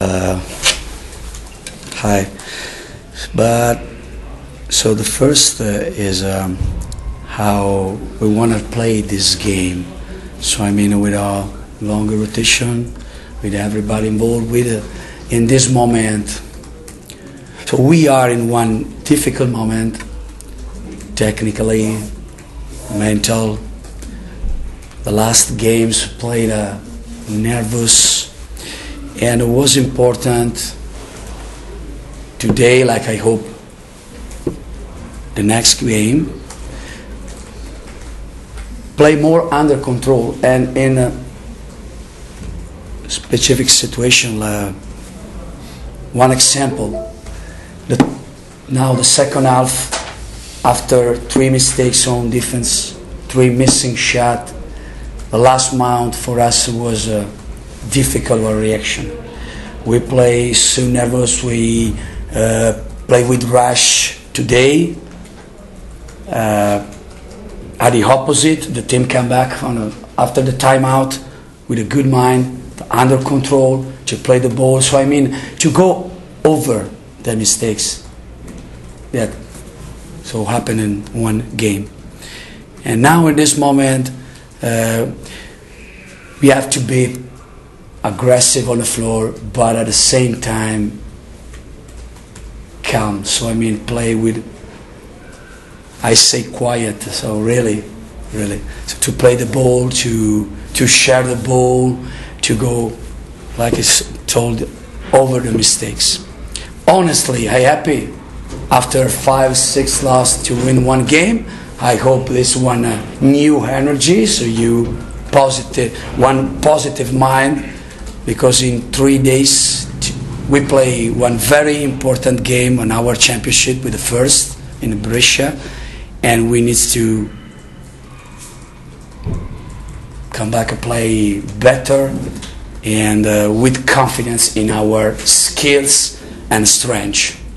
Uh, hi. But so the first uh, is um, how we want to play this game. So I mean, with a longer rotation, with everybody involved, with uh, in this moment. So we are in one difficult moment, technically, mental. The last games played a nervous and it was important today, like I hope the next game, play more under control and in a specific situation. Uh, one example, the, now the second half, after three mistakes on defense, three missing shot, the last mount for us was. Uh, difficult reaction. We play so nervous. We uh, play with rush today. Uh, at the opposite, the team came back a, after the timeout with a good mind, under control to play the ball. So I mean to go over the mistakes that so happen in one game. And now in this moment, uh, we have to be aggressive on the floor, but at the same time calm. So I mean, play with. I say quiet. So really, really, so to play the ball, to to share the ball, to go, like it's told, over the mistakes. Honestly, I happy after five, six losses to win one game. I hope this one uh, new energy, so you positive, one positive mind because in three days we play one very important game on our championship with the first in Brescia, and we need to come back and play better and uh, with confidence in our skills and strength.